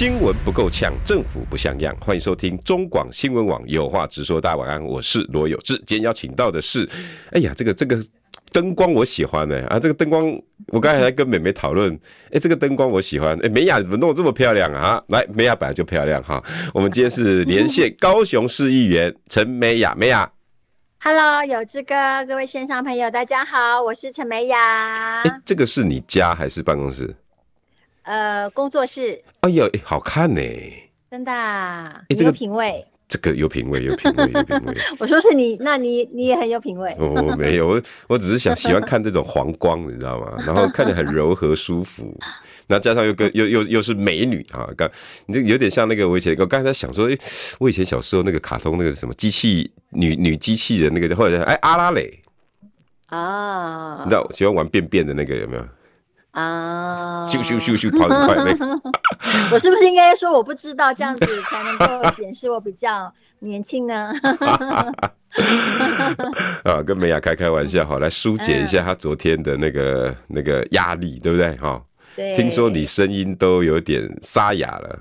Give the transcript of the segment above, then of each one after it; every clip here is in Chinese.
新闻不够呛，政府不像样。欢迎收听中广新闻网有话直说。大家晚安，我是罗有志。今天邀请到的是，哎呀，这个这个灯光我喜欢呢、欸、啊，这个灯光我刚才还跟美眉讨论，哎，这个灯光我喜欢。哎，美雅怎么弄这么漂亮啊？来，美雅本来就漂亮哈。我们今天是连线高雄市议员陈美雅，美雅。Hello，有志哥，各位线上朋友，大家好，我是陈美雅。哎，这个是你家还是办公室？呃，工作室。哎呦，好看呢，真的，啊，欸这个，有品味。这个有品味，有品味，有品味。我说是你，那你你也很有品味。我、哦、没有，我我只是想喜欢看这种黄光，你知道吗？然后看着很柔和舒服，然后加上又跟又又又是美女啊，刚你这有点像那个我以前我刚才想说，哎，我以前小时候那个卡通那个什么机器女女机器人那个，或者哎阿拉蕾啊，你知道喜欢玩便便的那个有没有？啊！咻咻咻咻跑很快那个，我是不是应该说我不知道，这样子才能够显示我比较年轻呢？啊，跟美雅开开玩笑，好来疏解一下她昨天的那个、嗯、那个压力，对不对？哈，对。听说你声音都有点沙哑了。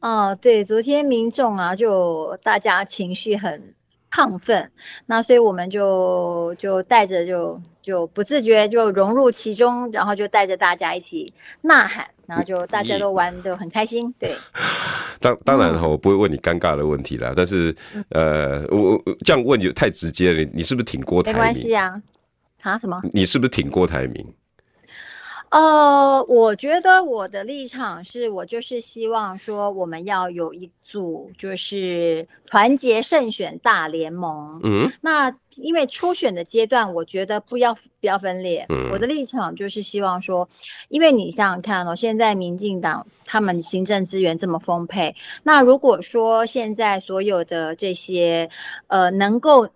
哦，对，昨天民众啊，就大家情绪很亢奋，那所以我们就就带着就。就不自觉就融入其中，然后就带着大家一起呐喊，然后就大家都玩的很开心。对，当当然哈，我不会问你尴尬的问题啦。但是，呃，我我这样问就太直接了。你是不是挺郭台铭？没关系啊，啊什么？你是不是挺郭台铭？呃，我觉得我的立场是我就是希望说，我们要有一组就是团结胜选大联盟。嗯，那因为初选的阶段，我觉得不要不要分裂。嗯，我的立场就是希望说，因为你想想看哦，现在民进党他们行政资源这么丰沛，那如果说现在所有的这些呃能够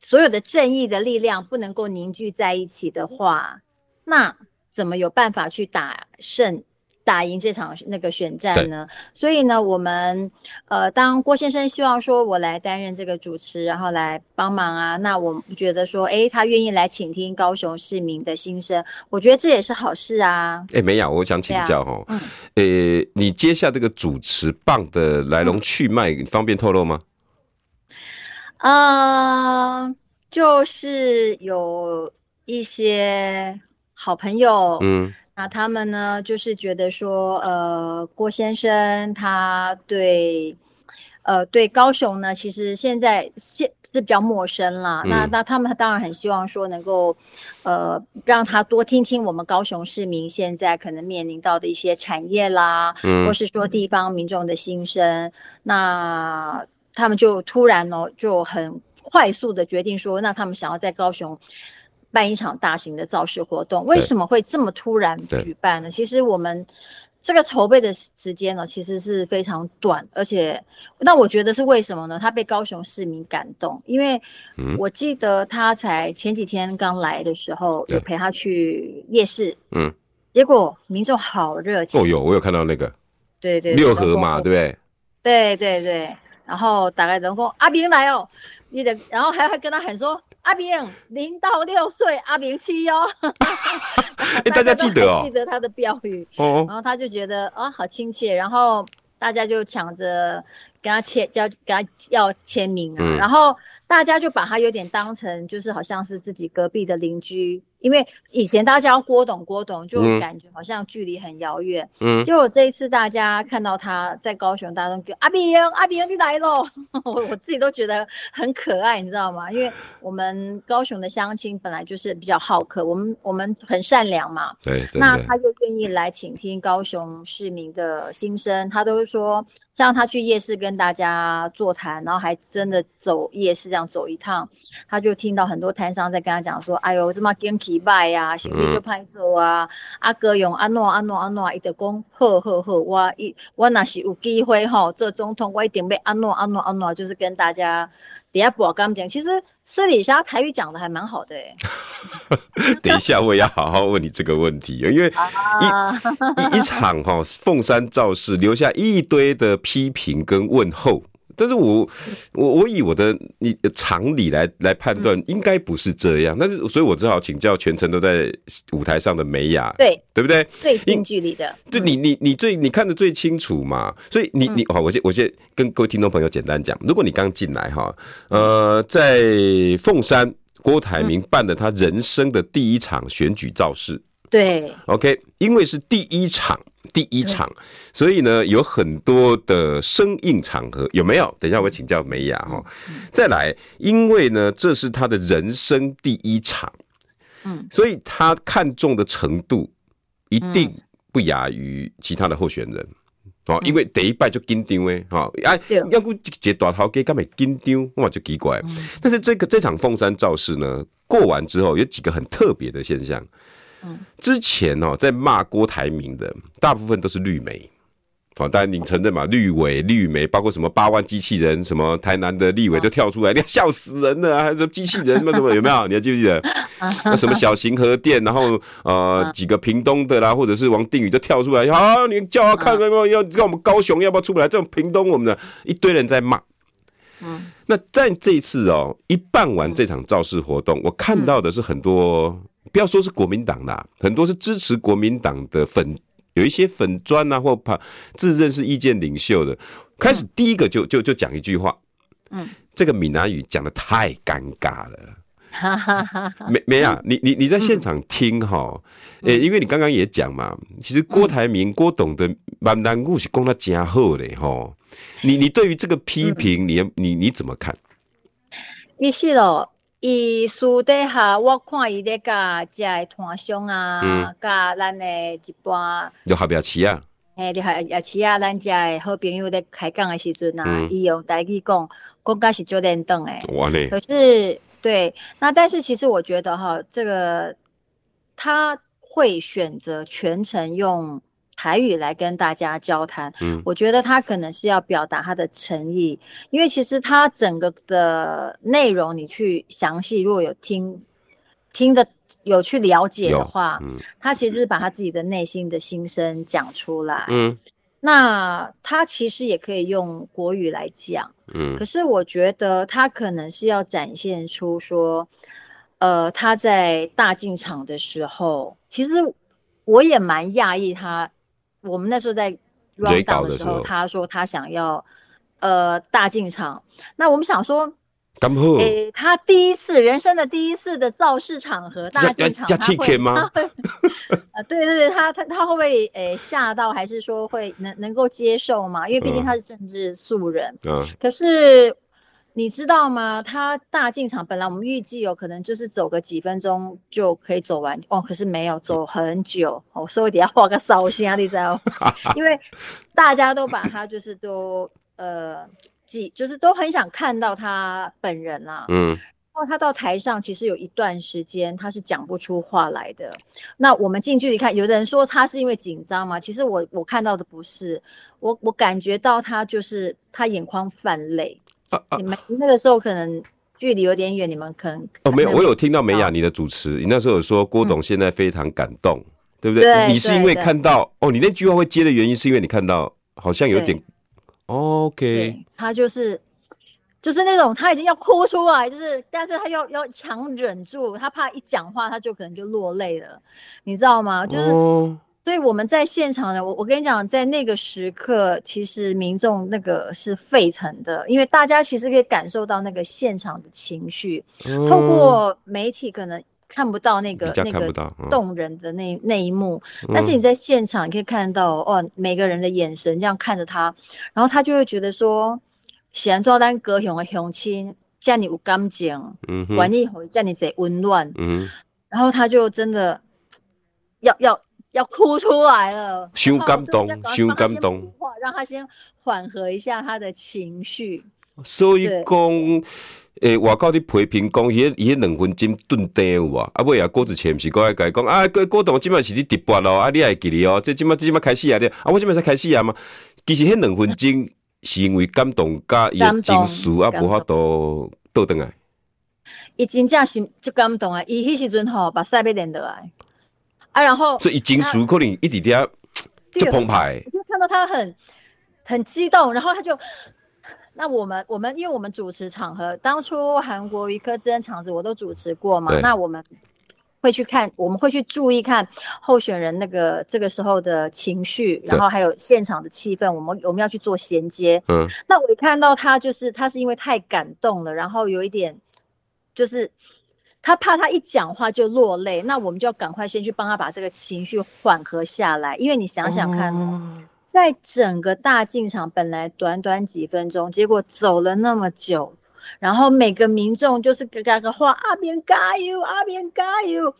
所有的正义的力量不能够凝聚在一起的话，那。怎么有办法去打胜、打赢这场那个选战呢？所以呢，我们呃，当郭先生希望说我来担任这个主持，然后来帮忙啊，那我们觉得说，哎，他愿意来倾听高雄市民的心声，我觉得这也是好事啊。哎，美雅，我想请教哈，嗯，呃，你接下这个主持棒的来龙去脉，嗯、方便透露吗？呃，就是有一些。好朋友，嗯，那他们呢，就是觉得说，呃，郭先生他对，呃，对高雄呢，其实现在现是比较陌生啦。嗯、那那他们当然很希望说，能够，呃，让他多听听我们高雄市民现在可能面临到的一些产业啦，嗯，或是说地方民众的心声。那他们就突然呢，就很快速的决定说，那他们想要在高雄。办一场大型的造势活动，为什么会这么突然举办呢？其实我们这个筹备的时间呢，其实是非常短，而且那我觉得是为什么呢？他被高雄市民感动，因为我记得他才前几天刚来的时候，就陪他去夜市，嗯，结果民众好热情。哦，有我有看到那个，对对，六合嘛，对不对？对对对，然后打开灯说，阿明来哦，你的，然后还会跟他喊说。阿明零到六岁，阿明七哟。大家记得哦，记得他的标语哦。然后他就觉得啊、哦，好亲切，然后大家就抢着跟他签，要跟他要签名啊。嗯、然后大家就把他有点当成就是好像是自己隔壁的邻居。因为以前大家叫郭董，郭董就感觉好像距离很遥远。嗯，结果这一次大家看到他在高雄，大家都叫阿明，阿明你来喽！我我自己都觉得很可爱，你知道吗？因为我们高雄的乡亲本来就是比较好客，我们我们很善良嘛。对，那他就愿意来倾听高雄市民的心声。他都是说，像他去夜市跟大家座谈，然后还真的走夜市这样走一趟，他就听到很多摊商在跟他讲说：“哎呦，这么气歹啊，身体就歹做啊，嗯、啊哥用安怎安怎安怎，伊就讲好好好，我一我若是有机会吼做总统，我一定要安怎安怎安怎，就是跟大家底下播刚讲，其实私底下台语讲的还蛮好的、欸。等一下，我也要好好问你这个问题，因为 一一,一场哈凤山造势留下一堆的批评跟问候。但是我我我以我的你常理来来判断，应该不是这样。但是所以我只好请教全程都在舞台上的美雅，对对不对？最近距离的，就你你你最你看的最清楚嘛。所以你你好，我先我先跟各位听众朋友简单讲，如果你刚进来哈，呃，在凤山郭台铭办的他人生的第一场选举造势，对，OK，因为是第一场。第一场，所以呢，有很多的生硬场合，有没有？等一下我请教美雅哈。再来，因为呢，这是他的人生第一场，嗯，所以他看重的程度一定不亚于其他的候选人哦。因为第一拜就紧张诶，哈，哎，要不这大头家干嘛紧张，哇，就奇怪。但是这个这场凤山造势呢，过完之后有几个很特别的现象。之前哦，在骂郭台铭的大部分都是绿媒，好，当然你承认嘛，绿委、绿媒，包括什么八万机器人，什么台南的立委都跳出来，你要笑死人了，还有什么机器人什么 什么，有没有？你还记不记得？那什么小型核电，然后呃几个屏东的啦，或者是王定宇都跳出来，好，你叫他看看要要跟我们高雄要不要出来？这种屏东我们的一堆人在骂。嗯，那在这一次哦，一办完这场造势活动，我看到的是很多。不要说是国民党啦，很多是支持国民党的粉，有一些粉砖啊，或怕自认是意见领袖的，开始第一个就就就讲一句话，嗯，这个闽南语讲的太尴尬了，哈哈哈。没没啊，你你你在现场听哈，诶、欸，因为你刚刚也讲嘛，其实郭台铭郭董的闽南语是讲得真好的哈，你你对于这个批评，你你你怎么看？你是咯。伊私底下，我看伊咧甲遮个团商啊，甲、嗯、咱诶一般，就后壁市啊，诶，就后壁市啊，咱遮诶好朋友咧开讲诶时阵啊，伊、嗯、用台语讲，讲甲是足连登诶。可是，对，那但是其实我觉得哈，这个他会选择全程用。台语来跟大家交谈，嗯，我觉得他可能是要表达他的诚意，因为其实他整个的内容，你去详细如果有听听的有去了解的话，嗯，他其实是把他自己的内心的心声讲出来，嗯，那他其实也可以用国语来讲，嗯，可是我觉得他可能是要展现出说，呃，他在大进场的时候，其实我也蛮讶异他。我们那时候在 run down 的时候，他说他想要呃大进场。那我们想说，诶、欸，他第一次人生的第一次的造势场合大进场，他会吗？啊，对对对，他他他会不会诶吓到，还是说会能能够接受嘛？因为毕竟他是政治素人。嗯，可是。你知道吗？他大进场，本来我们预计有可能就是走个几分钟就可以走完哦，可是没有走很久。哦，所以得要画个烧香，你知道吗？因为大家都把他就是都呃记，就是都很想看到他本人啦。嗯。然后他到台上，其实有一段时间他是讲不出话来的。那我们近距离看，有的人说他是因为紧张嘛，其实我我看到的不是，我我感觉到他就是他眼眶泛泪。啊啊、你们那个时候可能距离有点远，你们可能哦没有，我有听到美雅你的主持，你那时候有说郭董现在非常感动，嗯、对不对，对？你是因为看到哦，你那句话会接的原因是因为你看到好像有点 OK，他就是就是那种他已经要哭出来，就是但是他要要强忍住，他怕一讲话他就可能就落泪了，你知道吗？就是。哦所以我们在现场呢，我我跟你讲，在那个时刻，其实民众那个是沸腾的，因为大家其实可以感受到那个现场的情绪。透过媒体可能看不到那个那个动人的那那一幕，但是你在现场你可以看到，哦，每个人的眼神这样看着他，然后他就会觉得说，显然做单高雄的乡亲，叫你有感情，嗯，管你会叫你谁温暖，嗯，然后他就真的要 要。要哭出来了，伤感动，伤感动，让他先缓和一下他的情绪。所以讲，诶、欸，外口伫批评讲，伊迄两分钟炖茶有无？啊，尾啊，郭子谦毋是讲爱甲伊讲啊，郭郭董即摆是伫直播咯，啊，你会记哩哦，这即摆即摆开始啊，你啊，我即摆才开始啊嘛。其实迄两分钟是因为感动甲伊诶情绪啊，无法度倒转来。伊真正是足感动啊！伊迄时阵吼，把赛要练落来啊，然后所以伊情绪可能一点点就澎湃。就看到他很很激动，然后他就。那我们我们因为我们主持场合，当初韩国瑜柯志恩场子我都主持过嘛，那我们会去看，我们会去注意看候选人那个这个时候的情绪，然后还有现场的气氛，我们我们要去做衔接。嗯，那我一看到他就是他是因为太感动了，然后有一点就是他怕他一讲话就落泪，那我们就要赶快先去帮他把这个情绪缓和下来，因为你想想看。哦在整个大进场，本来短短几分钟，结果走了那么久，然后每个民众就是嘎嘎个话，阿扁加油，阿扁加油，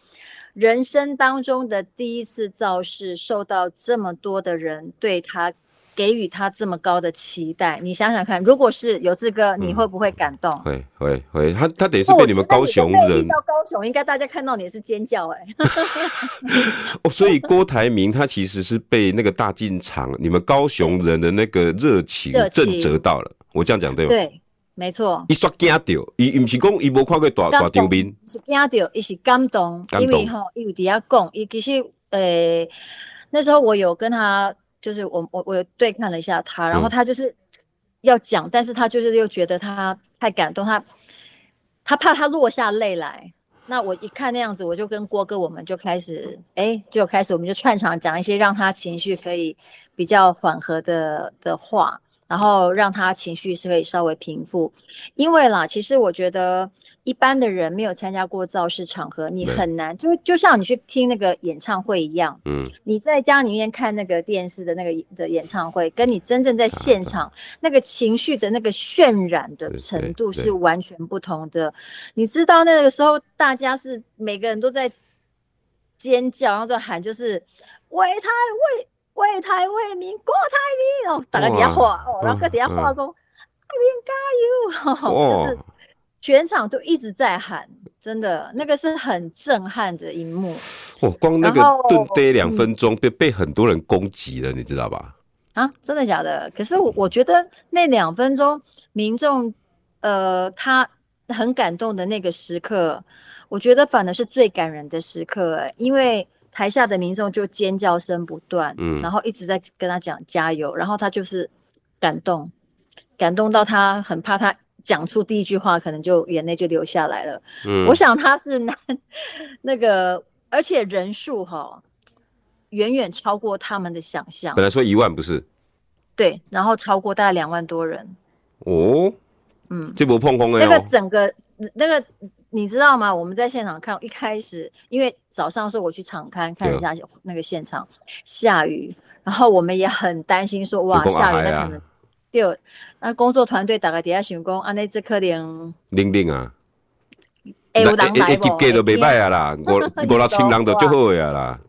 人生当中的第一次造势，受到这么多的人对他。给予他这么高的期待，你想想看，如果是有志哥，你会不会感动？会会会，他他等于是被你们高雄人到高雄，应该大家看到你是尖叫哎、欸。哦，所以郭台铭他其实是被那个大进场，你们高雄人的那个热情震折到了。我这样讲对吗？对，没错。一刷惊到，伊伊不是讲伊无看过大大场面，是惊到，伊是感动，因为哈，伊有底下讲，伊其实呃、欸，那时候我有跟他。就是我我我有对看了一下他，然后他就是要讲，嗯、但是他就是又觉得他太感动，他他怕他落下泪来。那我一看那样子，我就跟郭哥我们就开始，哎，就开始我们就串场讲一些让他情绪可以比较缓和的的话。然后让他情绪是可以稍微平复，因为啦，其实我觉得一般的人没有参加过造势场合，你很难，就就像你去听那个演唱会一样，嗯，你在家里面看那个电视的那个的演唱会，跟你真正在现场那个情绪的那个渲染的程度是完全不同的。你知道那个时候大家是每个人都在尖叫，然后在喊，就是为他为。为台为民，郭台铭哦，大家底下画哦，然后搁底下画讲，台铭加油，哦，就是全场都一直在喊，真的那个是很震撼的一幕。哦，光那个炖爹两分钟被被很多人攻击了，你知道吧？啊，真的假的？可是我我觉得那两分钟民众呃他很感动的那个时刻，我觉得反而是最感人的时刻，因为。台下的民众就尖叫声不断，嗯，然后一直在跟他讲加油，然后他就是感动，感动到他很怕他讲出第一句话，可能就眼泪就流下来了。嗯，我想他是那那个，而且人数哈远远超过他们的想象。本来说一万不是？对，然后超过大概两万多人。哦，嗯，这波碰碰的那个整个那个。你知道吗？我们在现场看，一开始因为早上是我去场勘看一下那个现场下雨，然后我们也很担心说哇下雨那可能对，那工作团队大概底下想讲，啊那只可能零零啊，哎有人来不？给都没卖啊啦，五五六千人都就好呀啦。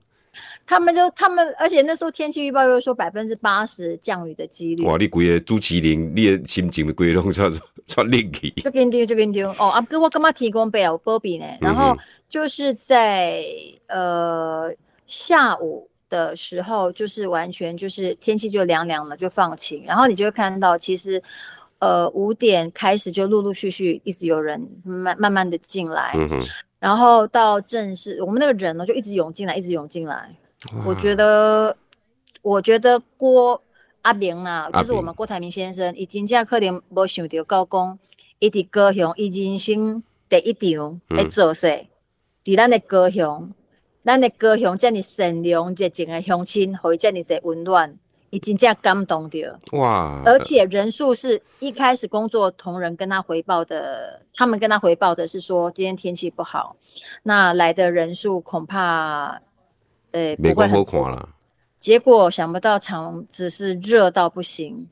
他们就他们，而且那时候天气预报又说百分之八十降雨的几率。哇！你规个朱麒麟，你的心情的规拢叫做出力气。就跟丢就跟丢哦啊！哥我干嘛提供备啊？波比呢？然后就是在、嗯、呃下午的时候，就是完全就是天气就凉凉了，就放晴。然后你就会看到，其实呃五点开始就陆陆续续一直有人慢慢慢的进来，嗯、哼然后到正式我们那个人呢就一直涌进来，一直涌进来。我觉得，我觉得郭阿明啊，就是我们郭台铭先生，伊真正可能无想到高公，伊伫高雄，伊人生第一场来做事，在咱的高雄，咱的高雄这么善良热情的乡亲，互伊这么些温暖，伊真正感动着。哇！而且人数是一开始工作同仁跟他回报的，他们跟他回报的是说今天天气不好，那来的人数恐怕。对，不会很看了。结果想不到场子是热到不行。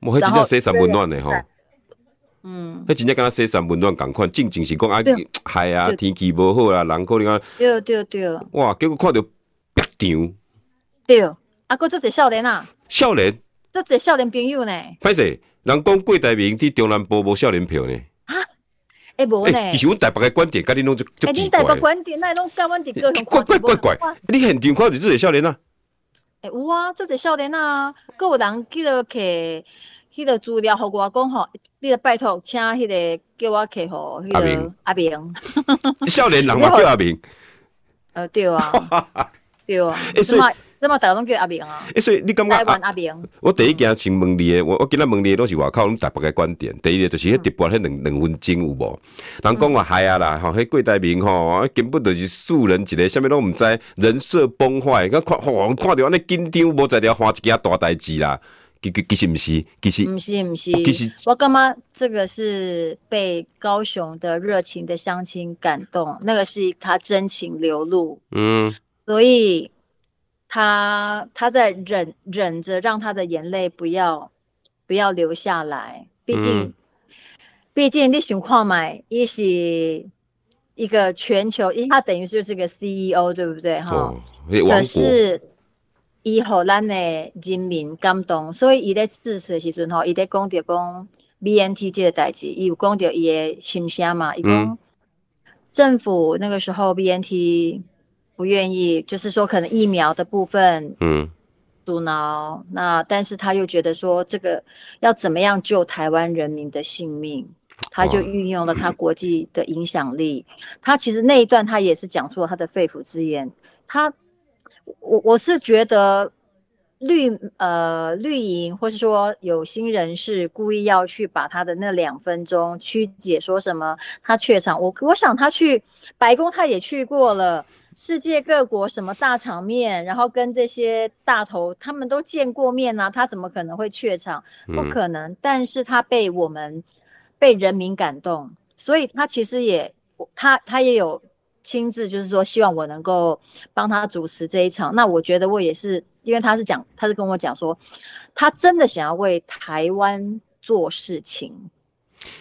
我还今天洗衫温暖的哈。嗯，那今天跟他洗衫温暖赶快，静静是讲啊，嗨啊，天气不好啦，人可能啊。对对对。哇，结果看到白场。对，啊，哥这是少年啊。少年。这是少年朋友呢。歹势，人讲郭台铭在中南部无少年票呢。啊？哎，无呢。其实阮台北的观点，跟你弄就就奇怪。哎，你台北观点，那拢跟阮伫高雄怪怪怪怪。你现场看到这个少年啊？哎，有啊，做者少年啊，阁有人记得摕迄个资料，互我讲吼，你著拜托请迄个叫我摕互迄个阿明。少年人嘛 叫阿明。呃，对啊，对啊。欸，所以。这么大家拢叫阿明啊！诶，所以你感觉台湾阿明？我第一件先问你的，我我今仔问你的，都是外口拢台北个观点。第一个就是迄直播迄两两分钟有无？人讲话嗨啊啦，吼，迄郭台铭吼，根本就是素人一个，啥物拢毋知，人设崩坏。我看，我看着安尼紧张，无在了，花一件大代志啦。其其其实毋是，其实毋是毋是。其实我感觉这个是被高雄的热情的乡亲感动，那个是他真情流露。嗯，所以。他他在忍忍着，让他的眼泪不要不要流下来。毕竟，嗯、毕竟你情况嘛，伊是一个全球，因为他等于就是个 CEO，对不对？哈、哦。可是，以后咱的人民感动，所以伊在致辞的时阵，吼，伊在讲着讲 BNT 这个代志，伊有讲着伊的心声嘛，伊讲政府那个时候 BNT。不愿意，就是说可能疫苗的部分，嗯，阻挠。那但是他又觉得说这个要怎么样救台湾人民的性命，他就运用了他国际的影响力。他其实那一段他也是讲出了他的肺腑之言。他，我我是觉得绿呃绿营或是说有心人士故意要去把他的那两分钟曲解，说什么他怯场。我我想他去白宫他也去过了。世界各国什么大场面，然后跟这些大头他们都见过面呢、啊？他怎么可能会怯场？不可能。嗯、但是他被我们被人民感动，所以他其实也他他也有亲自就是说希望我能够帮他主持这一场。那我觉得我也是，因为他是讲他是跟我讲说，他真的想要为台湾做事情。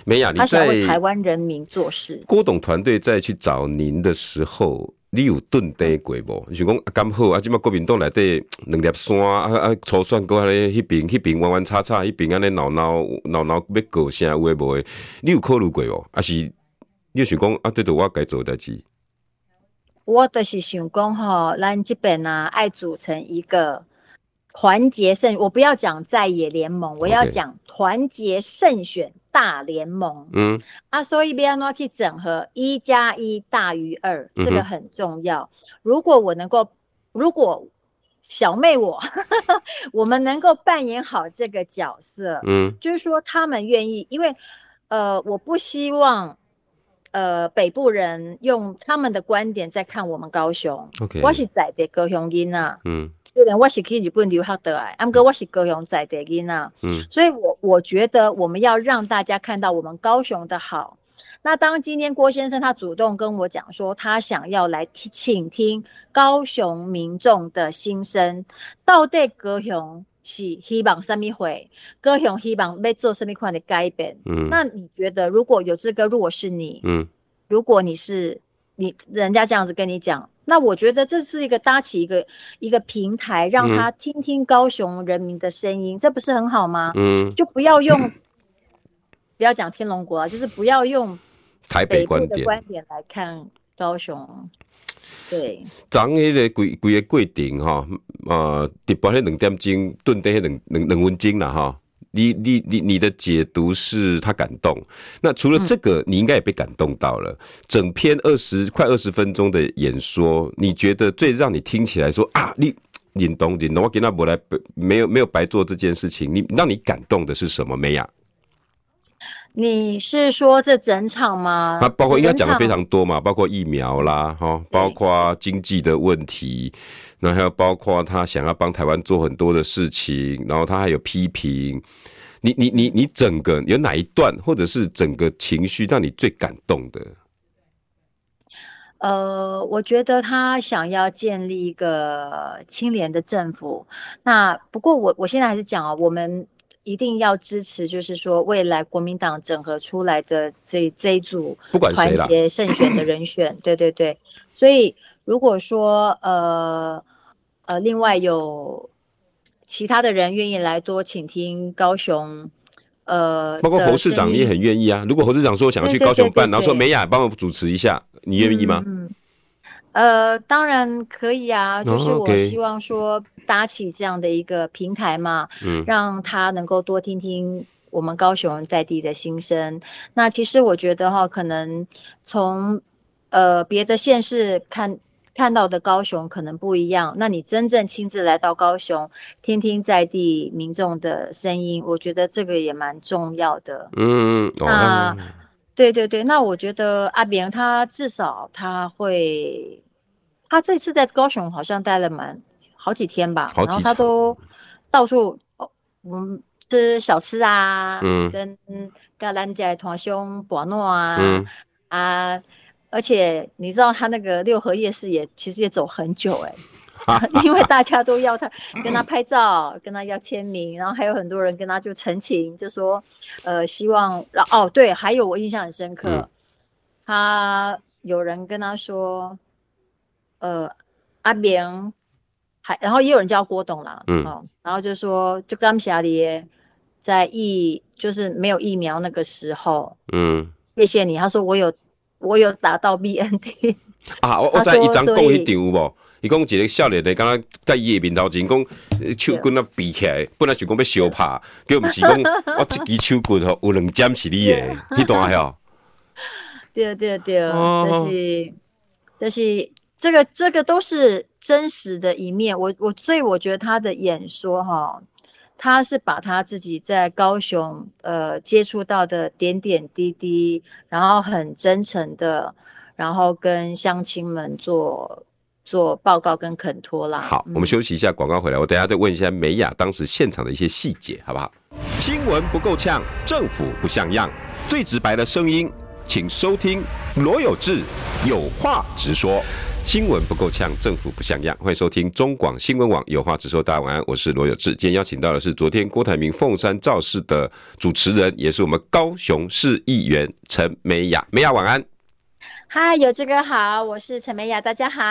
没呀，他想为台湾人民做事。郭董团队在去找您的时候。你有炖地过无？就是讲啊，刚好啊，即马国民党内底 两粒山啊啊，初选过安尼，迄边迄边弯弯叉叉，迄边安尼闹闹闹闹要过啥有诶无诶？你有考虑过无？还是你想讲啊？对着我该做代志？我就是想讲吼，咱即边啊，爱组成一个团结胜，我不要讲在野联盟，我要讲团结胜选。大联盟，嗯。啊，所以要怎去整合？一加一大于二，这个很重要。如果我能够，如果小妹我，我们能够扮演好这个角色，嗯，就是说他们愿意，因为呃，我不希望呃北部人用他们的观点在看我们高雄。OK，我是在地高雄人呐，嗯。虽然我是去日本留学的哎，阿哥我是高雄在地囡呐，嗯，所以我我觉得我们要让大家看到我们高雄的好。那当今天郭先生他主动跟我讲说，他想要来倾听高雄民众的心声，到底高雄是希望什么会？高雄希望被做什么款的改变？嗯，那你觉得如果有这个，如果是你，嗯，如果你是你，人家这样子跟你讲。那我觉得这是一个搭起一个一个平台，让他听听高雄人民的声音，嗯、这不是很好吗？嗯，就不要用，不要讲天龙国啊，就是不要用台北观点观点来看高雄。对，昨迄个规规个过程哈，呃，直播迄两点钟，顿在迄两两两分钟啦哈。你你你你的解读是他感动，那除了这个，你应该也被感动到了。整篇二十快二十分钟的演说，你觉得最让你听起来说啊，你引动引动，我给他伯来没有没有白做这件事情，你让你感动的是什么？没呀？你是说这整场吗？他包括应该讲的非常多嘛，包括疫苗啦，哈，包括经济的问题，然后还有包括他想要帮台湾做很多的事情，然后他还有批评。你你你你整个有哪一段，或者是整个情绪让你最感动的？呃，我觉得他想要建立一个清廉的政府。那不过我我现在还是讲啊，我们。一定要支持，就是说未来国民党整合出来的这这一组不管团结胜选的人选，对对对。所以如果说呃呃，另外有其他的人愿意来多倾听高雄呃，包括侯市长你也很愿意啊。如果侯市长说想要去高雄办，然后说美雅帮我主持一下，你愿意吗？嗯，呃，当然可以啊。就是我希望说搭起这样的一个平台嘛，嗯，让他能够多听听我们高雄在地的心声。那其实我觉得哈，可能从呃别的县市看。看到的高雄可能不一样，那你真正亲自来到高雄，听听在地民众的声音，我觉得这个也蛮重要的。嗯，那、哦、对对对，那我觉得阿扁他至少他会，他这次在高雄好像待了蛮好几天吧，然后他都到处哦，我们吃小吃啊，嗯，跟跟咱家同乡博诺啊，嗯。啊。而且你知道他那个六合夜市也其实也走很久哎、欸，因为大家都要他跟他拍照，跟他要签名，然后还有很多人跟他就陈情，就说呃希望，哦对，还有我印象很深刻，嗯、他有人跟他说，呃阿明，还然后也有人叫郭董啦，嗯，然后就说就刚霞里在疫就是没有疫苗那个时候，嗯，谢谢你，他说我有。我有打到 BNT 啊！我我在一张讲一张有无？伊讲一个少年的，刚刚在伊的面头前讲手棍啊比起来，本来想讲要相拍，结果不是讲 我一支手棍吼有两针是你的，你懂啊？哟，对对对，就是就是这个这个都是真实的一面。我我所以我觉得他的演说哈。他是把他自己在高雄呃接触到的点点滴滴，然后很真诚的，然后跟乡亲们做做报告跟恳托啦。好，我们休息一下，广告回来，我等下再问一下美雅当时现场的一些细节，好不好？新闻不够呛，政府不像样，最直白的声音，请收听罗有志有话直说。新闻不够呛，政府不像样。欢迎收听中广新闻网，有话直说。大家晚安，我是罗有志。今天邀请到的是昨天郭台铭凤山造势的主持人，也是我们高雄市议员陈美雅。美雅晚安。嗨，有志哥好，我是陈美雅，大家好。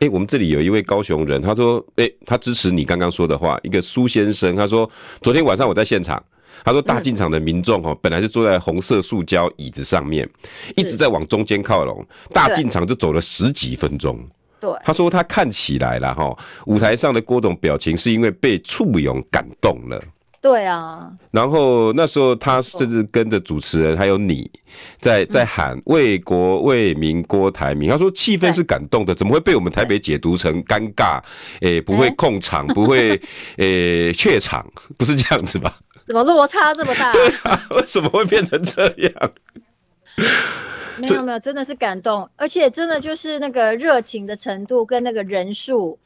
哎、欸，我们这里有一位高雄人，他说，哎、欸，他支持你刚刚说的话。一个苏先生，他说，昨天晚上我在现场。他说：“大进场的民众哦，本来是坐在红色塑胶椅子上面，一直在往中间靠拢。大进场就走了十几分钟。对，他说他看起来了哈，舞台上的郭董表情是因为被簇拥感动了。对啊。然后那时候他甚至跟着主持人还有你在在喊为国为民郭台铭。他说气氛是感动的，怎么会被我们台北解读成尴尬？诶，不会控场，不会诶怯场，不是这样子吧？”怎么落差这么大？对啊，为什么会变成这样？没有没有，真的是感动，而且真的就是那个热情的程度跟那个人数，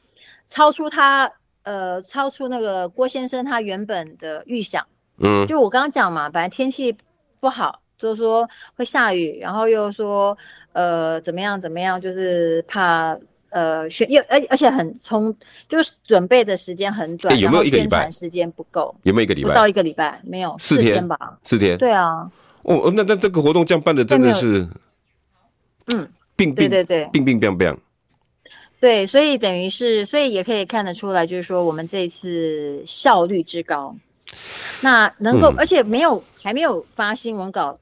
超出他呃，超出那个郭先生他原本的预想。嗯，就我刚刚讲嘛，本来天气不好，就是说会下雨，然后又说呃怎么样怎么样，就是怕。呃，选又而而且很充，就是准备的时间很短，欸、有没有一个礼拜？时间不够，有没有一个礼拜？不到一个礼拜，没有四天，吧？四天。对啊。哦，那那这个活动这样办的真的是，嗯，病病对对对，病病病病。对，所以等于是，所以也可以看得出来，就是说我们这一次效率之高，那能够、嗯，而且没有还没有发新闻稿。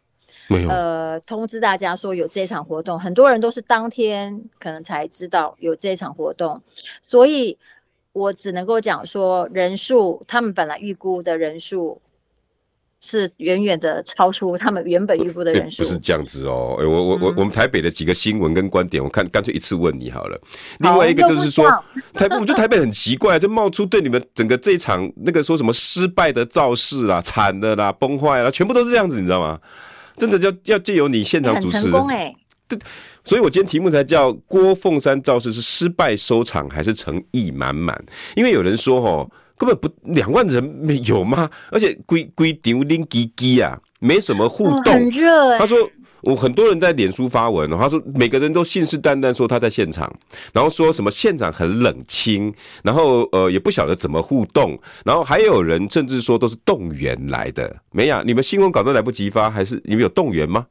没有呃，通知大家说有这场活动，很多人都是当天可能才知道有这场活动，所以我只能够讲说人数，他们本来预估的人数是远远的超出他们原本预估的人数。不是这样子哦，欸、我我我我们台北的几个新闻跟观点，我看干脆一次问你好了。另外一个就是说，台北我觉得台北很奇怪，就冒出对你们整个这一场那个说什么失败的造势啊、惨的啦、崩坏啦，全部都是这样子，你知道吗？真的要要借由你现场主持，成功哎！对，所以我今天题目才叫郭凤山造势是失败收场还是诚意满满？因为有人说哦，根本不两万人没有吗？而且规规丢拎鸡鸡啊，没什么互动，很热。他说。我很多人在脸书发文，他说每个人都信誓旦旦说他在现场，然后说什么现场很冷清，然后呃也不晓得怎么互动，然后还有人甚至说都是动员来的。美雅，你们新闻稿都来不及发，还是你们有动员吗？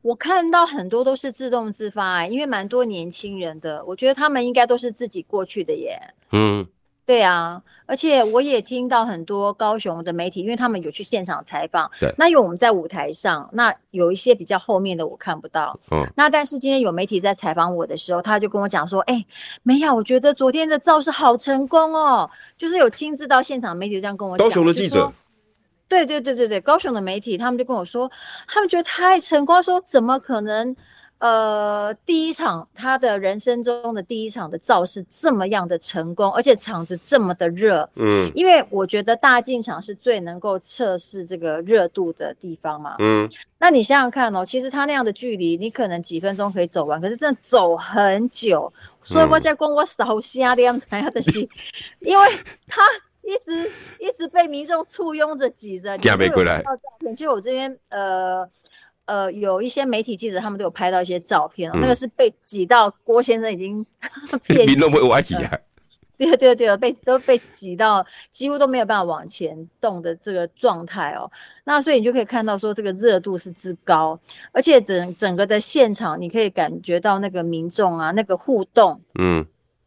我看到很多都是自动自发，因为蛮多年轻人的，我觉得他们应该都是自己过去的耶。嗯。对啊，而且我也听到很多高雄的媒体，因为他们有去现场采访。对，那因为我们在舞台上，那有一些比较后面的我看不到。嗯，那但是今天有媒体在采访我的时候，他就跟我讲说：“哎、欸，美雅，我觉得昨天的造势好成功哦，就是有亲自到现场，媒体这样跟我讲。”高雄的记者。对对对对对，高雄的媒体他们就跟我说，他们觉得太成功，说怎么可能？呃，第一场他的人生中的第一场的造势这么样的成功，而且场子这么的热，嗯，因为我觉得大进场是最能够测试这个热度的地方嘛，嗯，那你想想看哦，其实他那样的距离，你可能几分钟可以走完，可是真的走很久，所以我在讲我扫瞎的样子样的心，因为他一直一直被民众簇拥着挤着，你没过来。其实我这边呃。呃，有一些媒体记者，他们都有拍到一些照片，哦，嗯、那个是被挤到郭先生已经 变形了。对对对，被都被挤到几乎都没有办法往前动的这个状态哦。那所以你就可以看到说，这个热度是之高，而且整整个的现场，你可以感觉到那个民众啊，那个互动，嗯，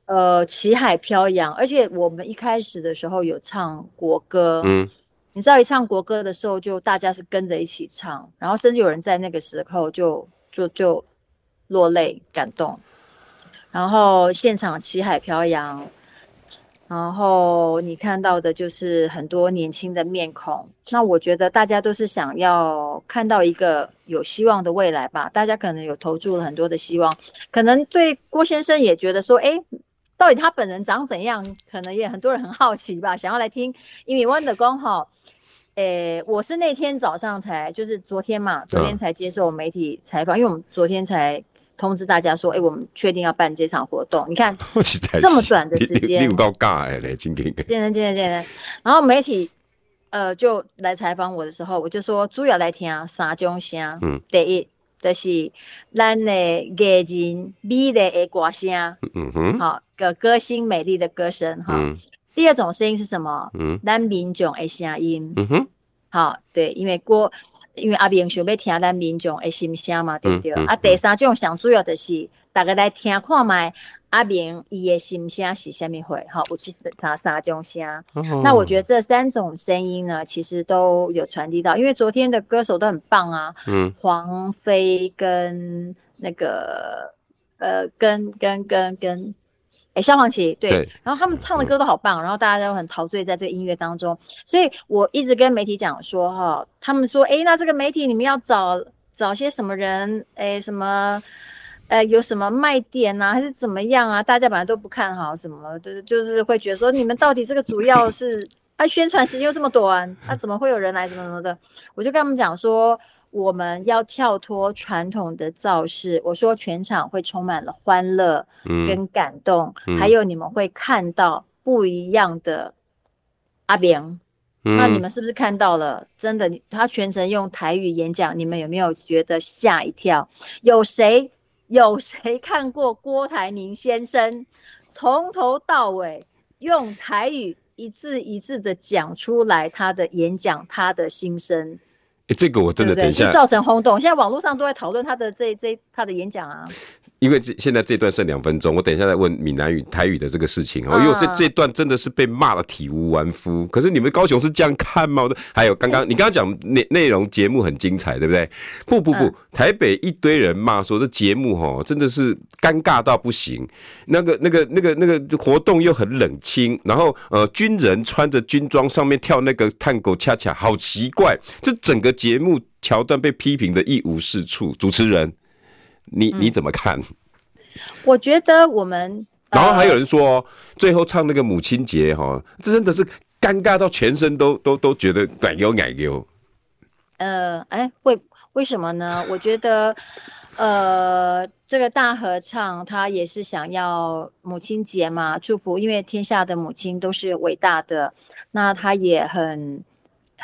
呃，旗海飘扬，而且我们一开始的时候有唱国歌，嗯。你知道一唱国歌的时候，就大家是跟着一起唱，然后甚至有人在那个时候就就就落泪感动，然后现场旗海飘扬，然后你看到的就是很多年轻的面孔。那我觉得大家都是想要看到一个有希望的未来吧。大家可能有投注了很多的希望，可能对郭先生也觉得说，哎，到底他本人长怎样？可能也很多人很好奇吧，想要来听。因为温的刚好。诶、欸，我是那天早上才，就是昨天嘛，昨天才接受媒体采访，嗯、因为我们昨天才通知大家说，哎、欸，我们确定要办这场活动。你看这么短的时间，你有够尬哎嘞，今天。见人见人见人，然后媒体呃就来采访我的时候，我就说主要来听三种声，嗯，第一就是咱的艺人美丽的歌声，嗯哼，好个歌星美丽的歌声哈。嗯第二种声音是什么？嗯，咱民众的声音。嗯哼，好，对，因为郭，因为阿明想要听咱民众的心声嘛，对不对？嗯嗯、啊，第三种上主要的是大家来听看卖阿明伊的心声是虾米货？好，我记得他三种声。哦、那我觉得这三种声音呢，其实都有传递到，因为昨天的歌手都很棒啊。嗯，黄飞跟那个呃，跟跟跟跟。跟哎，萧煌奇对，对，然后他们唱的歌都好棒，嗯、然后大家都很陶醉在这个音乐当中，所以我一直跟媒体讲说哈，他们说，哎，那这个媒体你们要找找些什么人？哎，什么？呃，有什么卖点啊，还是怎么样啊？大家本来都不看好什么，就是就是会觉得说，你们到底这个主要是，啊，宣传时间又这么短，那、啊、怎么会有人来什么什么的？我就跟他们讲说。我们要跳脱传统的造势，我说全场会充满了欢乐，跟感动，嗯嗯、还有你们会看到不一样的阿扁。嗯、那你们是不是看到了？真的，他全程用台语演讲，你们有没有觉得吓一跳？有谁有谁看过郭台铭先生从头到尾用台语一字一字的讲出来他的演讲，他的心声？哎、欸，这个我真的等一下，造成轰动。现在网络上都在讨论他的这这他的演讲啊。因为这现在这段剩两分钟，我等一下再问闽南语、台语的这个事情哦。因为这这段真的是被骂的体无完肤。可是你们高雄是这样看吗？还有刚刚你刚刚讲内内容节目很精彩，对不对？不不不，台北一堆人骂说这节目哦真的是尴尬到不行。那个那个那个那个活动又很冷清，然后呃军人穿着军装上面跳那个探戈恰恰，好奇怪。这整个节目桥段被批评的一无是处。主持人。你你怎么看？我觉得我们，然后还有人说，呃、最后唱那个母亲节，哈，这真的是尴尬到全身都都都觉得奶油奶油。呃，哎，为为什么呢？我觉得，呃，这个大合唱他也是想要母亲节嘛，祝福，因为天下的母亲都是伟大的，那他也很。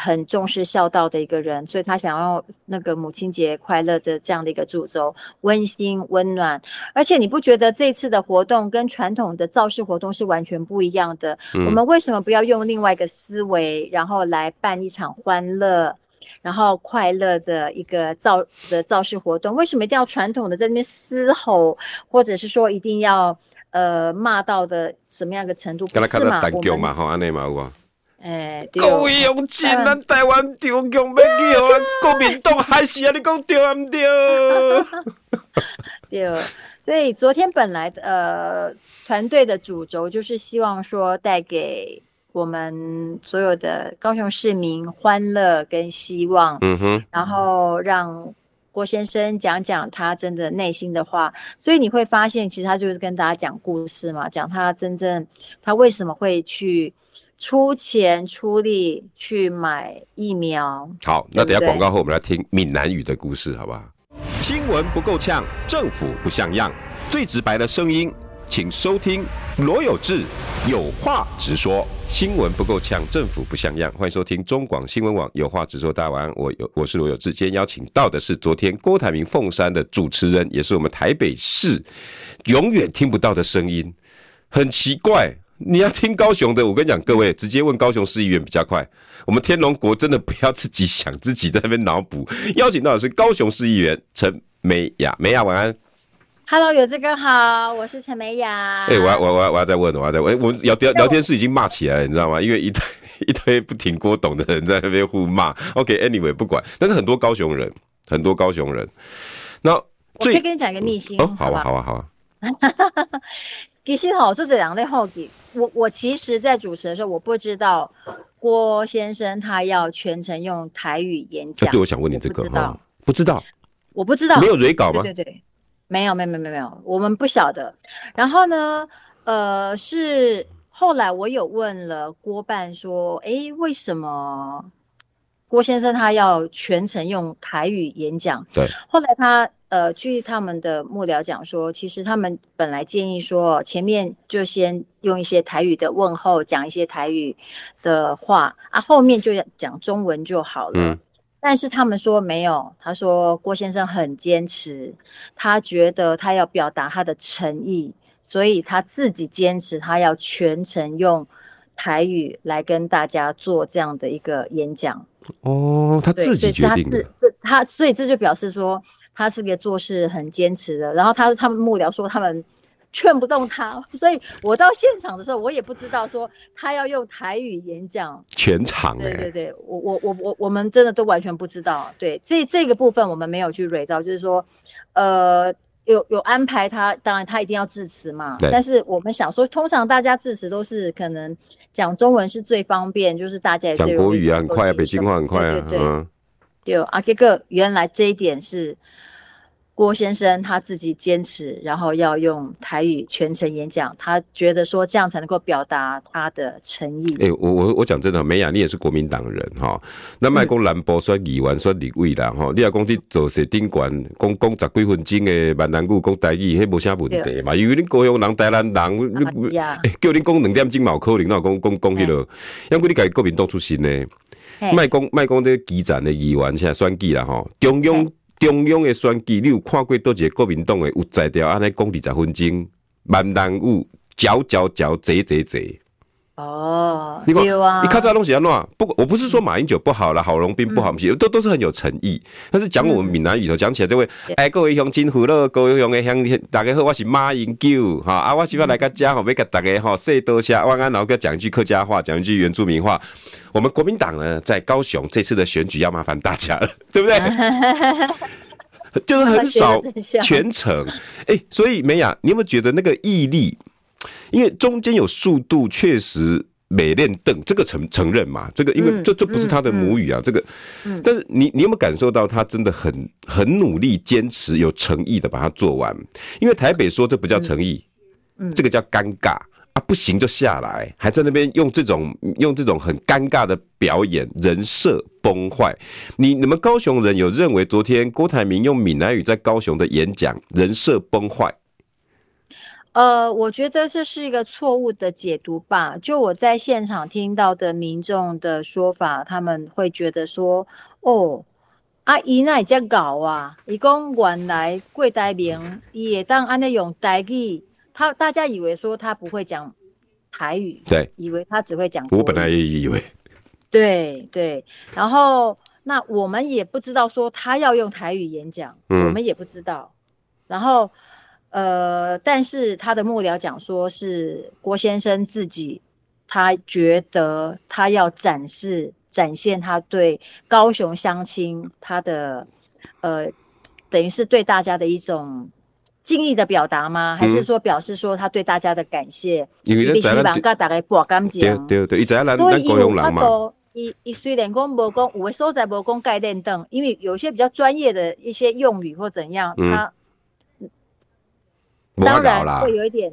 很重视孝道的一个人，所以他想要那个母亲节快乐的这样的一个祝福，温馨温暖。而且你不觉得这次的活动跟传统的造势活动是完全不一样的？嗯、我们为什么不要用另外一个思维，然后来办一场欢乐，然后快乐的一个造的造势活动？为什么一定要传统的在那边嘶吼，或者是说一定要？呃骂到的什么样的程度？不是嘛？我们哈，安内嘛有啊。哎，各位乡亲，咱台湾中共要去哦，国民党害死啊？你讲对啊？唔对？对，所以昨天本来呃团队的主轴就是希望说带给我们所有的高雄市民欢乐跟希望，嗯哼，然后让郭先生讲讲他真的内心的话，所以你会发现，其实他就是跟大家讲故事嘛，讲他真正他为什么会去。出钱出力去买疫苗。好，那等下广告后，我们来听闽南语的故事，好不好？新闻不够呛，政府不像样，最直白的声音，请收听罗有志有话直说。新闻不够呛，政府不像样，欢迎收听中广新闻网有话直说。大家晚安，我有我是罗有志。今天邀请到的是昨天郭台铭凤山的主持人，也是我们台北市永远听不到的声音，很奇怪。你要听高雄的，我跟你讲，各位直接问高雄市议员比较快。我们天龙国真的不要自己想，自己在那边脑补。邀请到的是高雄市议员陈美雅，美雅晚安。Hello，有志哥好，我是陈美雅。哎、我要我要我要我要再问，我要再问，我聊聊聊天室已经骂起来了，你知道吗？因为一堆一堆不挺郭董的人在那边互骂。OK，Anyway，、不管，但是很多高雄人，很多高雄人。那我可以跟你讲一个秘辛哦，好啊，好啊，好啊。其实哈，这两类后给我，我其实，在主持的时候，我不知道郭先生他要全程用台语演讲。对，我想问你这个，不知道，不知道，我不知道，没有蕊稿吗？对对对，没有，没有，没有，没有，我们不晓得。然后呢，呃，是后来我有问了郭办说，哎，为什么郭先生他要全程用台语演讲？对，后来他。呃，据他们的幕僚讲说，其实他们本来建议说，前面就先用一些台语的问候，讲一些台语的话啊，后面就讲中文就好了。嗯。但是他们说没有，他说郭先生很坚持，他觉得他要表达他的诚意，所以他自己坚持他要全程用台语来跟大家做这样的一个演讲。哦，他自己决定的。他所以这就表示说。他是个做事很坚持的，然后他他们幕僚说他们劝不动他，所以我到现场的时候，我也不知道说他要用台语演讲全场、欸。对对对，我我我我我们真的都完全不知道。对，这这个部分我们没有去 read 到，就是说，呃，有有安排他，当然他一定要致辞嘛。但是我们想说，通常大家致辞都是可能讲中文是最方便，就是大家也讲国语啊，很快啊，北京话很快啊。对对对。嗯。对啊，杰哥原来这一点是。郭先生他自己坚持，然后要用台语全程演讲，他觉得说这样才能够表达他的诚意。哎、欸，我我我讲真的，美雅你也是国民党人哈，那卖讲兰博说议员说立委啦哈，你要讲去做些顶管讲讲十几分钟的闽南语讲台语，迄无啥问题嘛，因为你高雄人、台南人，啊欸、叫你讲两点钟冇可能，那讲讲讲迄个，因为你家国民党出身的，卖讲卖讲这基层的议员现在选举啦吼，中央。中央的选举，你有看过多一个国民党诶有在调安尼讲二十分钟，闽南语嚼嚼嚼，贼贼贼。哦，你看，你看这东西安怎？不，我不是说马英九不好了，郝龙斌不好，都都是很有诚意。但是讲我们闽南语头讲起来，这位哎，各位乡亲父老，各位乡的乡，大家好，我是马英九哈啊，我希望来个家哈，要给大家哈，说多下晚安，然后给讲一句客家话，讲一句原住民话。我们国民党呢，在高雄这次的选举要麻烦大家了，对不对？就是很少全程哎、欸，所以美雅，你有没有觉得那个毅力？因为中间有速度，确实美练邓这个承承认嘛，这个因为这这不是他的母语啊，这个，但是你你有没有感受到他真的很很努力、坚持、有诚意的把它做完？因为台北说这不叫诚意，这个叫尴尬。啊，不行就下来，还在那边用这种用这种很尴尬的表演，人设崩坏。你你们高雄人有认为昨天郭台铭用闽南语在高雄的演讲人设崩坏？呃，我觉得这是一个错误的解读吧。就我在现场听到的民众的说法，他们会觉得说：“哦，阿姨那也叫搞啊，伊讲原来郭台铭伊也当安尼用台语。”他大家以为说他不会讲台语，对，以为他只会讲。我本来也以为，对对。然后那我们也不知道说他要用台语演讲，嗯，我们也不知道。然后呃，但是他的幕僚讲说是郭先生自己，他觉得他要展示展现他对高雄乡亲他的呃，等于是对大家的一种敬意的表达吗？还是说表示说他对大家的感谢？因为希望跟大家报感情。对对对，伊知影咱咱高雄人嘛。伊伊虽然讲无讲，有的所在无讲概念等，因为有些比较专业的一些用语或怎样，他。当然会有一点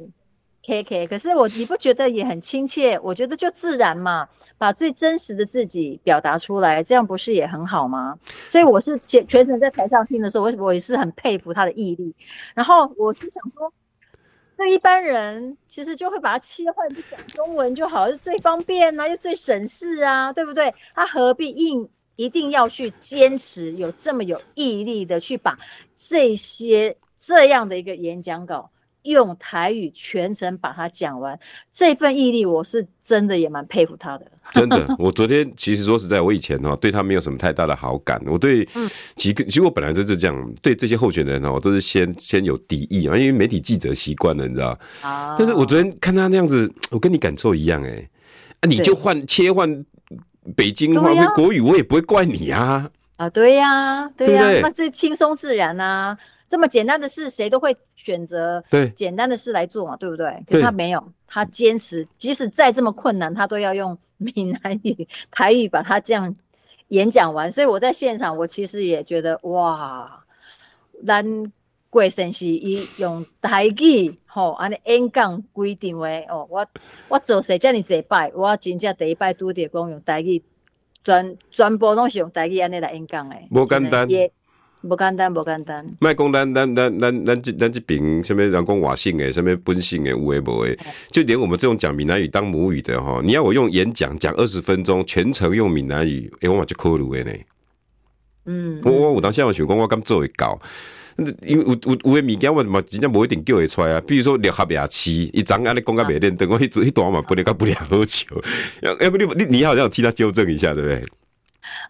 K K，可是我你不觉得也很亲切？我觉得就自然嘛，把最真实的自己表达出来，这样不是也很好吗？所以我是全全程在台上听的时候，我我也是很佩服他的毅力。然后我是想说，这一般人其实就会把它切换就讲中文就好，是最方便啊，又最省事啊，对不对？他何必硬一定要去坚持，有这么有毅力的去把这些这样的一个演讲稿。用台语全程把它讲完，这份毅力我是真的也蛮佩服他的。真的，我昨天其实说实在，我以前哦对他没有什么太大的好感。我对，其实其实我本来就是这样，对这些候选人我都是先先有敌意啊，因为媒体记者习惯了，你知道。啊。但是我昨天看他那样子，我跟你感受一样哎、欸，啊你就换切换北京话、国语，我也不会怪你啊。啊，对呀，对呀，那最轻松自然啊。这么简单的事，谁都会选择对简单的事来做嘛，对，对不对？可是他没有，他坚持，即使再这么困难，他都要用闽南语、台语把它这样演讲完。所以我在现场，我其实也觉得哇，咱贵生是以用台语吼，安尼演讲规定为哦，我我做谁叫你这一拜，我真正第一拜拄着讲用台语，全全部拢是用台语安尼来演讲诶，无简单。不简单，不简单。卖讲咱咱咱咱咱这咱这边什么人讲外省的，什么本省的，有诶无诶，就连我们这种讲闽南语当母语的哈，你要我用演讲讲二十分钟，全程用闽南语，哎，我嘛就可鲁诶呢。嗯，我我我当下我想讲，我敢做会到，因为有有有诶物件我嘛真正无一定叫会出来啊。比如说六合牙齿，一张安尼讲甲袂认真，我迄迄段嘛不能甲不了好笑。要要不你你你好像替他纠正一下，对不对？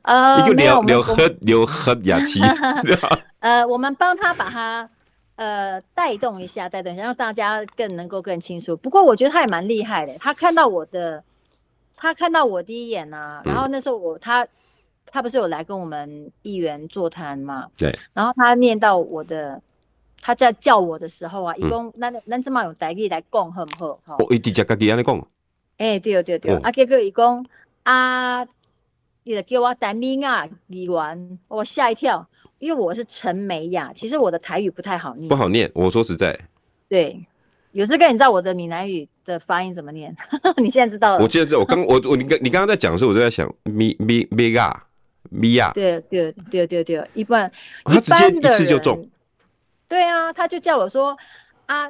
呃，你就留留喝留喝牙期。呃，我们帮他把它呃带动一下，带动一下，让大家更能够更清楚。不过我觉得他也蛮厉害的，他看到我的，他看到我第一眼啊，然后那时候我他他不是有来跟我们议员座谈嘛？对。然后他念到我的，他在叫我的时候啊，一共那那这么有台语来讲好不好？哈。我一直在跟你安尼讲。哎，对对对，啊，结果一共啊。记得叫我陈美雅议员，我吓一跳，因为我是陈美雅，其实我的台语不太好念，不好念。我说实在，对，有这个你知道我的闽南语的发音怎么念？你现在知道了？我现在知道，我刚我我你刚你刚刚在讲的时候，我就在想米米米亚米亚，对对对对对，一般一般的人，对啊，他就叫我说啊，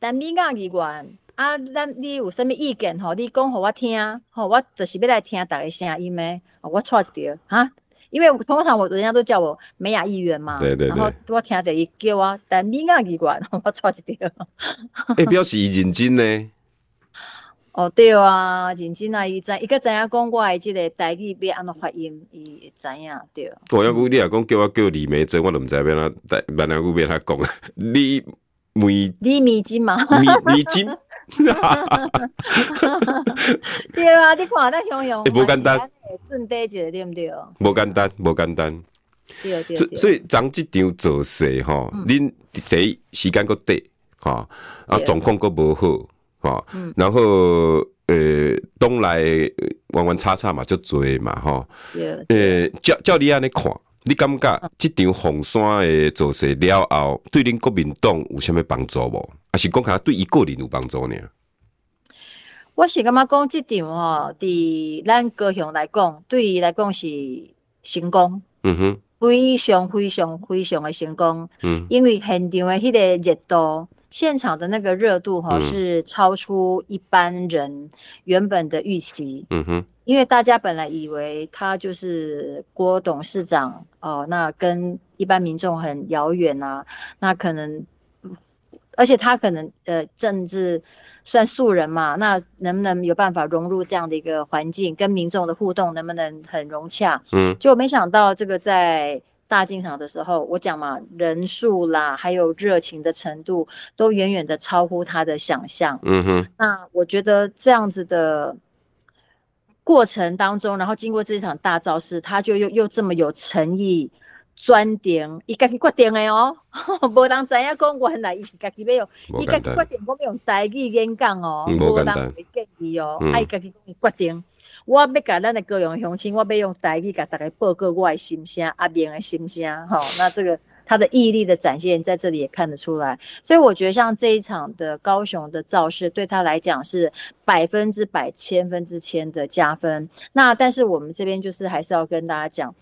陈美雅议员。啊，咱你有什么意见吼？你讲给我听，吼，我就是要来听大家声音咩？我错一条哈，因为通常我人家都叫我美雅议员嘛，对对对，然后我听着伊叫我但美雅议员，我错一条。诶、欸，表示伊认真呢？哦，对啊，认真啊，伊知伊个知影讲我诶即个台语要安怎发音，伊会知影对。我要讲你若讲叫我叫李梅珍，我都毋知要安怎台闽南语要安怎讲啊，李梅李梅金嘛，李美金。对啊，你看那雄雄，无简单，顺带一个对不对？无简单，无简单。对对。所以，咱这场做势吼，恁第一时间搁短，哈啊状况搁无好，哈，然后呃，东来弯弯叉叉嘛，就多嘛，哈。呃，照照你安尼看，你感觉这场凤山的造势了后，对恁国民党有啥物帮助无？还是讲他对伊个人有帮助呢？我是感觉讲这场吼，对咱高雄来讲，对伊来讲是成功。嗯哼，非常非常非常的成功。嗯，因为现场的迄个热度，现场的那个热度哈，是超出一般人原本的预期。嗯哼，因为大家本来以为他就是郭董事长哦，那跟一般民众很遥远啊，那可能。而且他可能呃政治算素人嘛，那能不能有办法融入这样的一个环境，跟民众的互动能不能很融洽？嗯，就没想到这个在大进场的时候，我讲嘛，人数啦，还有热情的程度，都远远的超乎他的想象。嗯哼，那我觉得这样子的过程当中，然后经过这场大造势，他就又又这么有诚意。专点，伊家己决定的哦，无人知影讲原来伊是家己要用，伊家己决定我要用台语演讲哦，无人会建议哦，啊伊家己决定，我要甲咱的高雄乡亲，我要用台语甲大家报告我的心声，阿明的心声，吼，那这个他的毅力的展现在这里也看得出来，所以我觉得像这一场的高雄的造势，对他来讲是百分之百、千分之千的加分。那但是我们这边就是还是要跟大家讲，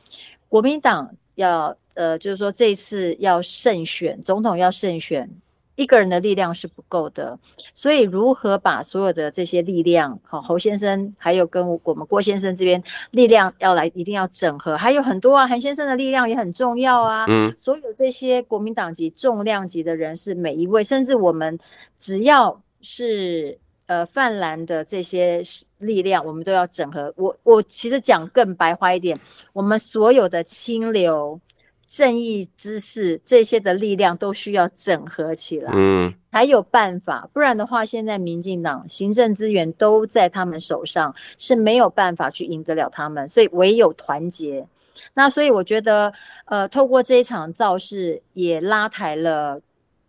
国民党。要呃，就是说这次要慎选总统，要慎选，一个人的力量是不够的，所以如何把所有的这些力量，好，侯先生还有跟我们郭先生这边力量要来，一定要整合，还有很多啊，韩先生的力量也很重要啊。嗯，所有这些国民党籍重量级的人士，每一位，甚至我们只要是。呃，泛蓝的这些力量，我们都要整合。我我其实讲更白话一点，我们所有的清流、正义之士这些的力量都需要整合起来，嗯，才有办法。不然的话，现在民进党行政资源都在他们手上，是没有办法去赢得了他们。所以唯有团结。那所以我觉得，呃，透过这一场造势，也拉抬了。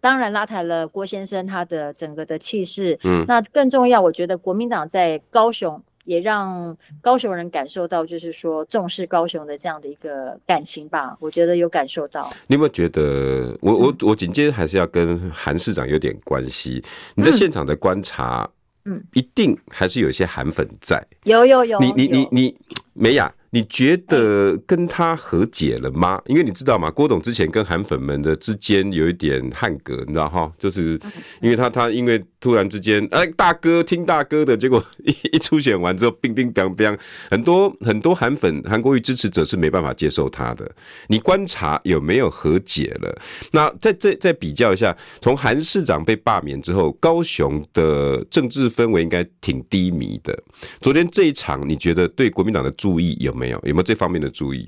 当然拉抬了郭先生他的整个的气势，嗯，那更重要，我觉得国民党在高雄也让高雄人感受到，就是说重视高雄的这样的一个感情吧。我觉得有感受到。你有没有觉得，我我我紧接着还是要跟韩市长有点关系？你在现场的观察，嗯，一定还是有一些韩粉在。有有有，你你你你，美雅。你觉得跟他和解了吗？因为你知道吗？郭董之前跟韩粉们的之间有一点汉格，你知道哈？就是因为他他因为突然之间，哎，大哥听大哥的，结果 一一初选完之后，乒乒乓乓，很多很多韩粉韩国瑜支持者是没办法接受他的。你观察有没有和解了？那再再再比较一下，从韩市长被罢免之后，高雄的政治氛围应该挺低迷的。昨天这一场，你觉得对国民党的注意有？没有，有没有这方面的注意？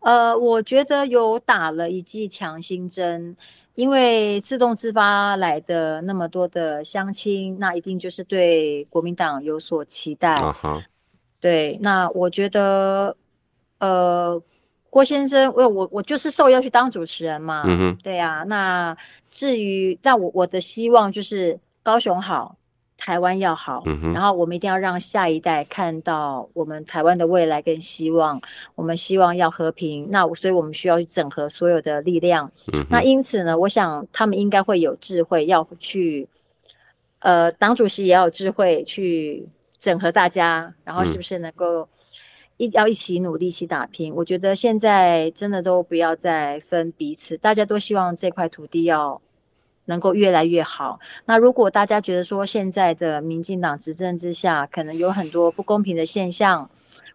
呃，我觉得有打了一剂强心针，因为自动自发来的那么多的乡亲，那一定就是对国民党有所期待。啊哈，对，那我觉得，呃，郭先生，我我我就是受邀去当主持人嘛，嗯哼，对呀、啊。那至于，但我我的希望就是高雄好。台湾要好，然后我们一定要让下一代看到我们台湾的未来跟希望。我们希望要和平，那所以我们需要去整合所有的力量。那因此呢，我想他们应该会有智慧，要去，呃，党主席也要有智慧去整合大家，然后是不是能够一要一起努力，一起打拼？我觉得现在真的都不要再分彼此，大家都希望这块土地要。能够越来越好。那如果大家觉得说现在的民进党执政之下，可能有很多不公平的现象，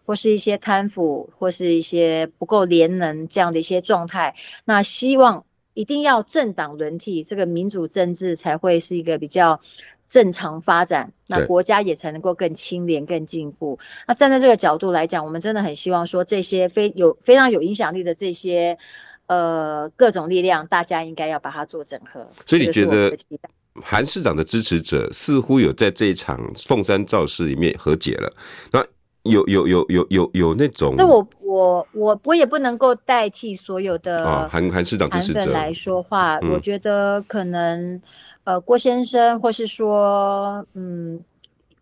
或是一些贪腐，或是一些不够廉能这样的一些状态，那希望一定要政党轮替，这个民主政治才会是一个比较正常发展，那国家也才能够更清廉、更进步。那站在这个角度来讲，我们真的很希望说这些非有非常有影响力的这些。呃，各种力量，大家应该要把它做整合。所以你觉得韩市长的支持者似乎有在这一场凤山造势里面和解了？那有有有有有有那种？那我我我我也不能够代替所有的韩韩市长支持者来说话。我觉得可能呃，郭先生或是说嗯，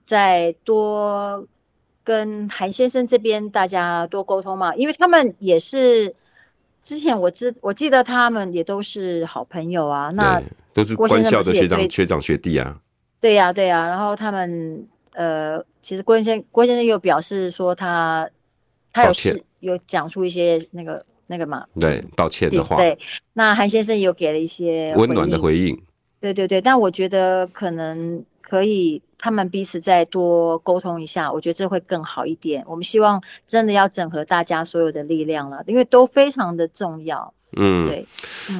再多跟韩先生这边大家多沟通嘛，因为他们也是。之前我知我记得他们也都是好朋友啊，那都是官校的学长学长学弟啊。对呀、啊、对呀、啊，然后他们呃，其实郭先生郭先生又表示说他他有是有讲出一些那个那个嘛，对道歉的话。对，那韩先生也有给了一些温暖的回应。对对对，但我觉得可能可以。他们彼此再多沟通一下，我觉得这会更好一点。我们希望真的要整合大家所有的力量了，因为都非常的重要。嗯，对。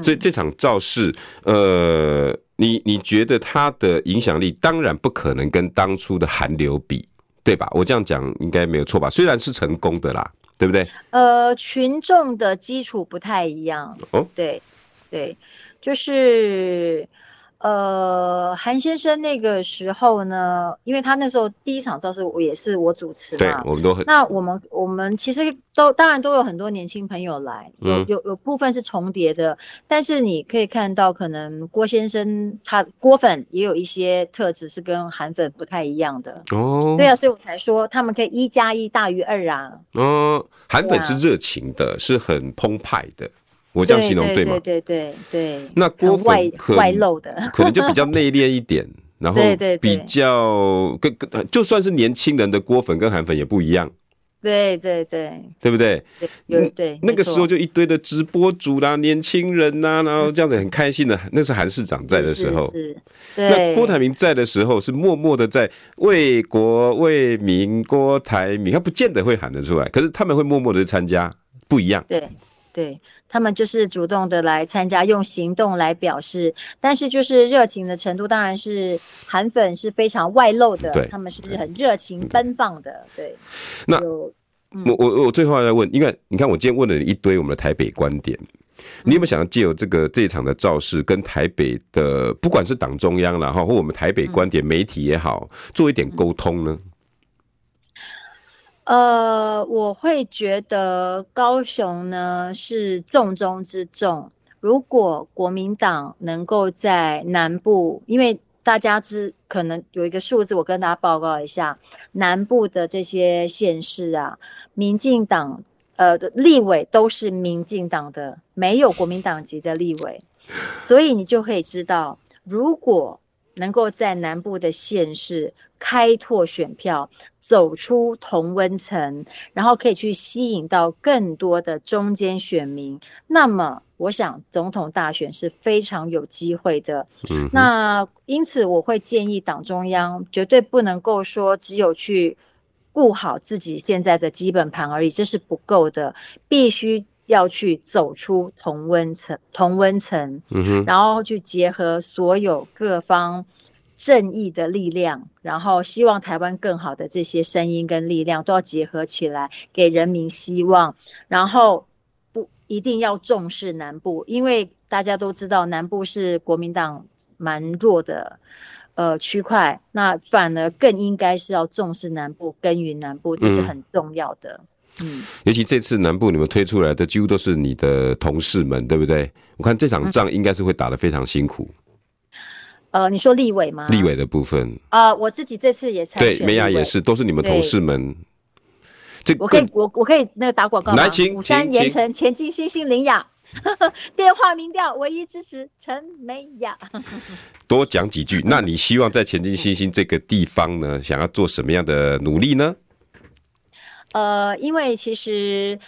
所以这场造势，呃，你你觉得它的影响力当然不可能跟当初的韩流比，对吧？我这样讲应该没有错吧？虽然是成功的啦。对不对？呃，群众的基础不太一样哦，对对，就是。呃，韩先生那个时候呢，因为他那时候第一场造势，我也是我主持嘛，对，我们都很。那我们我们其实都当然都有很多年轻朋友来，有、嗯、有有部分是重叠的，但是你可以看到，可能郭先生他郭粉也有一些特质是跟韩粉不太一样的哦。对啊，所以我才说他们可以一加一大于二啊。嗯，韩粉是热情的，啊、是很澎湃的。我这样形容对吗？对对对对。那郭粉外露的，可能就比较内敛一点，然后比较跟跟就算是年轻人的郭粉跟韩粉也不一样。对对对，对不对？有对。那个时候就一堆的直播主啦，年轻人呐，然后这样子很开心的。那是韩市长在的时候，是。那郭台铭在的时候是默默的在为国为民，郭台铭他不见得会喊得出来，可是他们会默默的参加，不一样。对。对，他们就是主动的来参加，用行动来表示，但是就是热情的程度，当然是韩粉是非常外露的，对，他们是很热情奔放的，对。对那、嗯、我我我最后要问，因为你看我今天问了你一堆我们的台北观点，你有没有想要借由这个这一场的造势，跟台北的不管是党中央然后或我们台北观点媒体也好，做一点沟通呢？嗯呃，我会觉得高雄呢是重中之重。如果国民党能够在南部，因为大家知可能有一个数字，我跟大家报告一下，南部的这些县市啊，民进党呃的立委都是民进党的，没有国民党籍的立委，所以你就可以知道，如果能够在南部的县市开拓选票。走出同温层，然后可以去吸引到更多的中间选民。那么，我想总统大选是非常有机会的。嗯，那因此我会建议党中央绝对不能够说只有去顾好自己现在的基本盘而已，这是不够的，必须要去走出同温层，同温层，嗯哼，然后去结合所有各方。正义的力量，然后希望台湾更好的这些声音跟力量都要结合起来，给人民希望。然后不一定要重视南部，因为大家都知道南部是国民党蛮弱的呃区块，那反而更应该是要重视南部，耕耘南部，这是很重要的。嗯，尤其这次南部你们推出来的几乎都是你的同事们，对不对？我看这场仗应该是会打得非常辛苦。呃，你说立委吗？立委的部分啊、呃，我自己这次也参选。对，梅雅也是，都是你们同事们。这我可以，我我可以那个打广告吗？来，请，五三盐城前进新兴林雅，电话民调唯一支持陈美雅。多讲几句，那你希望在前进新兴这个地方呢，想要做什么样的努力呢？呃，因为其实。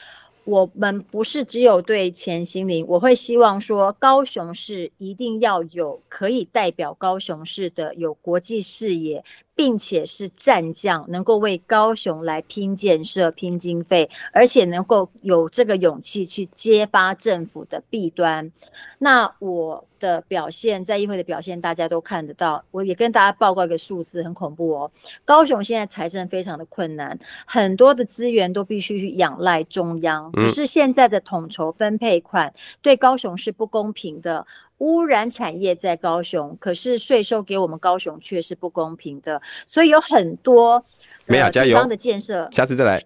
我们不是只有对钱心灵，我会希望说高雄市一定要有可以代表高雄市的有国际视野。并且是战将，能够为高雄来拼建设、拼经费，而且能够有这个勇气去揭发政府的弊端。那我的表现，在议会的表现，大家都看得到。我也跟大家报告一个数字，很恐怖哦。高雄现在财政非常的困难，很多的资源都必须去仰赖中央。可是现在的统筹分配款对高雄是不公平的。污染产业在高雄，可是税收给我们高雄却是不公平的，所以有很多地方的建设，下次再来。